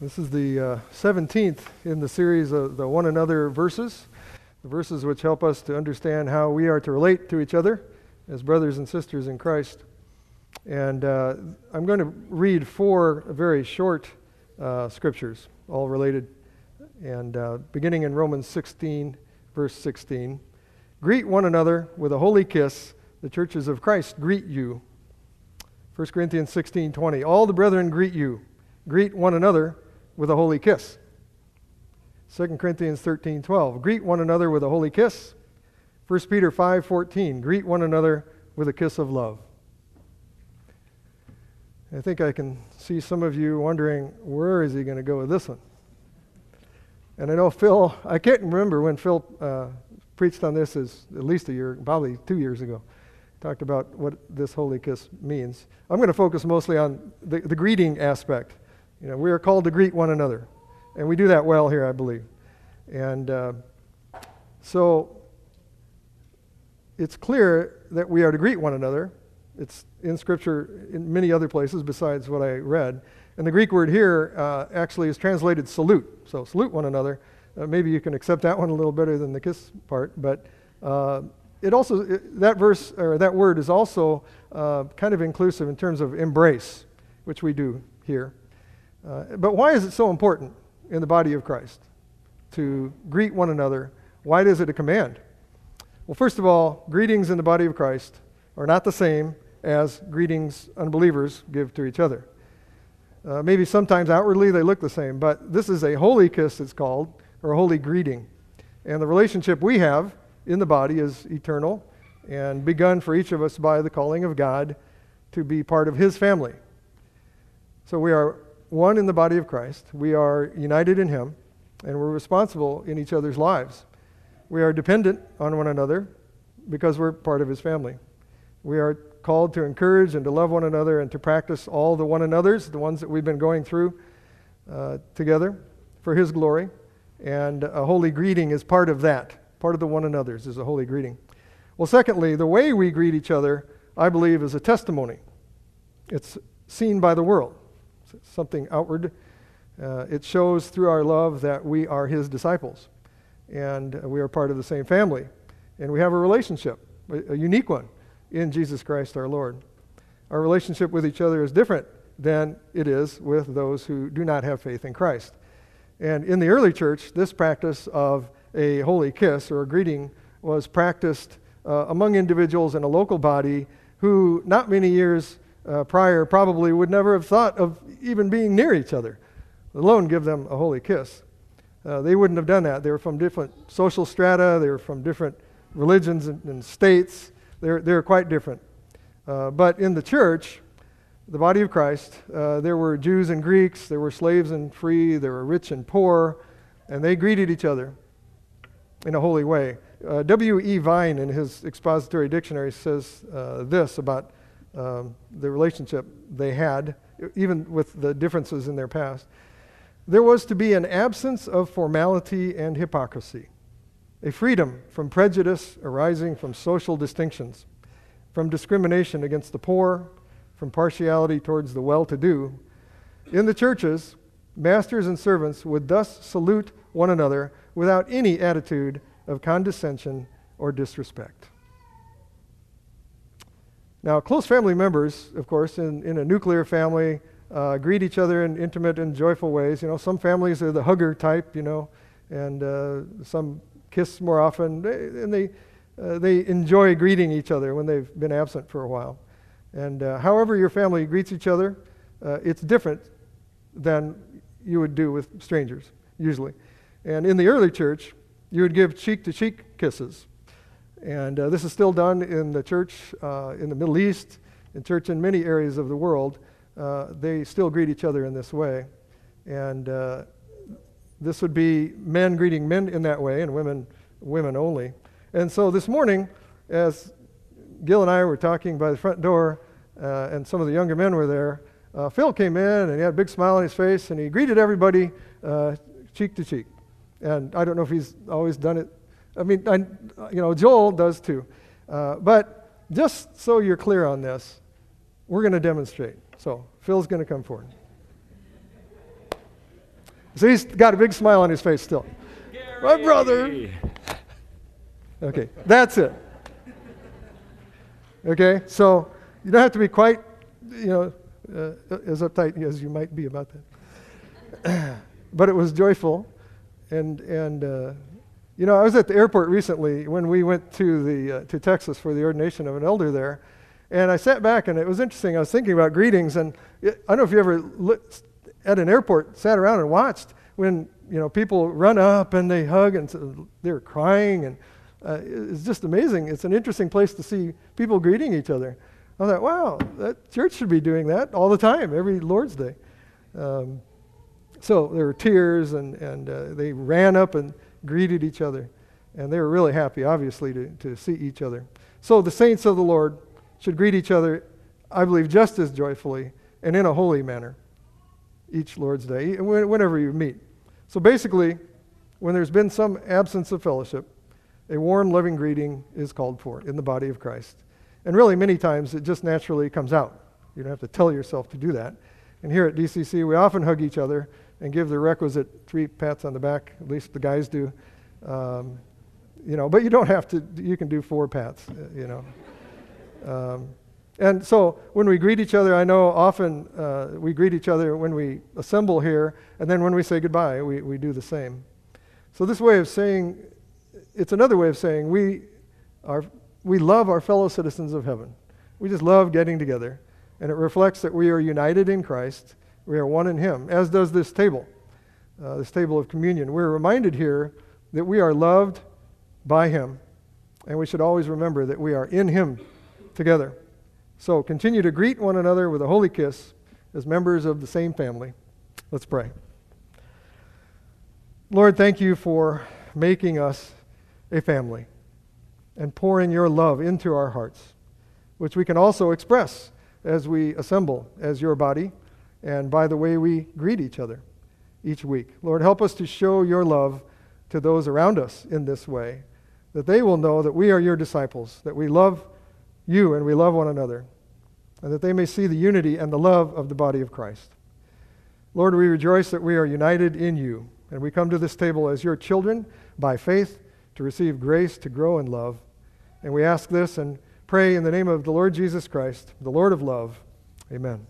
This is the uh, 17th in the series of the one another verses, the verses which help us to understand how we are to relate to each other as brothers and sisters in Christ. And uh, I'm going to read four very short uh, scriptures, all related, and uh, beginning in Romans 16, verse 16. Greet one another with a holy kiss. The churches of Christ greet you. 1 Corinthians 16, 20. All the brethren greet you. Greet one another with a holy kiss. 2 Corinthians 13, 12. Greet one another with a holy kiss. 1 Peter 5, 14. Greet one another with a kiss of love. I think I can see some of you wondering, where is he going to go with this one? And I know Phil, I can't remember when Phil uh, preached on this as at least a year, probably two years ago. Talked about what this holy kiss means. I'm going to focus mostly on the, the greeting aspect. You know, we are called to greet one another, and we do that well here, I believe. And uh, so it's clear that we are to greet one another. It's in Scripture in many other places besides what I read. And the Greek word here uh, actually is translated salute. So salute one another. Uh, maybe you can accept that one a little better than the kiss part, but uh, it also it, that verse or that word is also uh, kind of inclusive in terms of embrace, which we do here. Uh, but why is it so important in the body of Christ to greet one another? Why is it a command? Well, first of all, greetings in the body of Christ are not the same as greetings unbelievers give to each other. Uh, maybe sometimes outwardly they look the same, but this is a holy kiss, it's called, or a holy greeting. And the relationship we have in the body is eternal and begun for each of us by the calling of God to be part of His family. So we are one in the body of Christ. We are united in Him, and we're responsible in each other's lives. We are dependent on one another because we're part of His family. We are called to encourage and to love one another and to practice all the one another's, the ones that we've been going through uh, together for His glory. And a holy greeting is part of that. Part of the one another's is a holy greeting. Well, secondly, the way we greet each other, I believe, is a testimony. It's seen by the world something outward. Uh, it shows through our love that we are his disciples and we are part of the same family. And we have a relationship, a, a unique one, in Jesus Christ our Lord. Our relationship with each other is different than it is with those who do not have faith in Christ. And in the early church, this practice of a holy kiss or a greeting was practiced uh, among individuals in a local body who, not many years uh, prior probably would never have thought of even being near each other, let alone give them a holy kiss. Uh, they wouldn't have done that. They were from different social strata, they were from different religions and, and states. They're, they're quite different. Uh, but in the church, the body of Christ, uh, there were Jews and Greeks, there were slaves and free, there were rich and poor, and they greeted each other in a holy way. Uh, W.E. Vine, in his expository dictionary, says uh, this about um, the relationship they had, even with the differences in their past. There was to be an absence of formality and hypocrisy, a freedom from prejudice arising from social distinctions, from discrimination against the poor, from partiality towards the well to do. In the churches, masters and servants would thus salute one another without any attitude of condescension or disrespect. Now, close family members, of course, in, in a nuclear family, uh, greet each other in intimate and joyful ways. You know, some families are the hugger type, you know, and uh, some kiss more often, and they, uh, they enjoy greeting each other when they've been absent for a while. And uh, however your family greets each other, uh, it's different than you would do with strangers, usually. And in the early church, you would give cheek to cheek kisses. And uh, this is still done in the church uh, in the Middle East, in church in many areas of the world. Uh, they still greet each other in this way. And uh, this would be men greeting men in that way and women, women only. And so this morning, as Gil and I were talking by the front door, uh, and some of the younger men were there, uh, Phil came in and he had a big smile on his face and he greeted everybody cheek to cheek. And I don't know if he's always done it I mean, I, you know, Joel does too. Uh, but just so you're clear on this, we're going to demonstrate. So Phil's going to come forward. So he's got a big smile on his face still. Gary. My brother. Okay, that's it. Okay, so you don't have to be quite, you know, uh, as uptight as you might be about that. but it was joyful, and and uh, you know, I was at the airport recently when we went to the uh, to Texas for the ordination of an elder there, and I sat back and it was interesting. I was thinking about greetings, and it, I don't know if you ever looked at an airport, sat around and watched when you know people run up and they hug and they're crying and uh, it's just amazing. It's an interesting place to see people greeting each other. I thought, wow, that church should be doing that all the time, every Lord's Day. Um, so there were tears, and, and uh, they ran up and greeted each other. And they were really happy, obviously, to, to see each other. So the saints of the Lord should greet each other, I believe, just as joyfully and in a holy manner each Lord's Day, whenever you meet. So basically, when there's been some absence of fellowship, a warm, loving greeting is called for in the body of Christ. And really, many times it just naturally comes out. You don't have to tell yourself to do that. And here at DCC, we often hug each other and give the requisite three pats on the back. At least the guys do. Um, you know, but you don't have to. You can do four pats. Uh, you know. Um, and so when we greet each other, I know often uh, we greet each other when we assemble here, and then when we say goodbye, we, we do the same. So this way of saying it's another way of saying we, are, we love our fellow citizens of heaven. We just love getting together. And it reflects that we are united in Christ. We are one in Him, as does this table, uh, this table of communion. We're reminded here that we are loved by Him. And we should always remember that we are in Him together. So continue to greet one another with a holy kiss as members of the same family. Let's pray. Lord, thank you for making us a family and pouring your love into our hearts, which we can also express as we assemble as your body and by the way we greet each other each week. Lord, help us to show your love to those around us in this way, that they will know that we are your disciples, that we love you and we love one another, and that they may see the unity and the love of the body of Christ. Lord, we rejoice that we are united in you, and we come to this table as your children by faith to receive grace to grow in love. And we ask this and pray in the name of the Lord Jesus Christ, the Lord of love. Amen.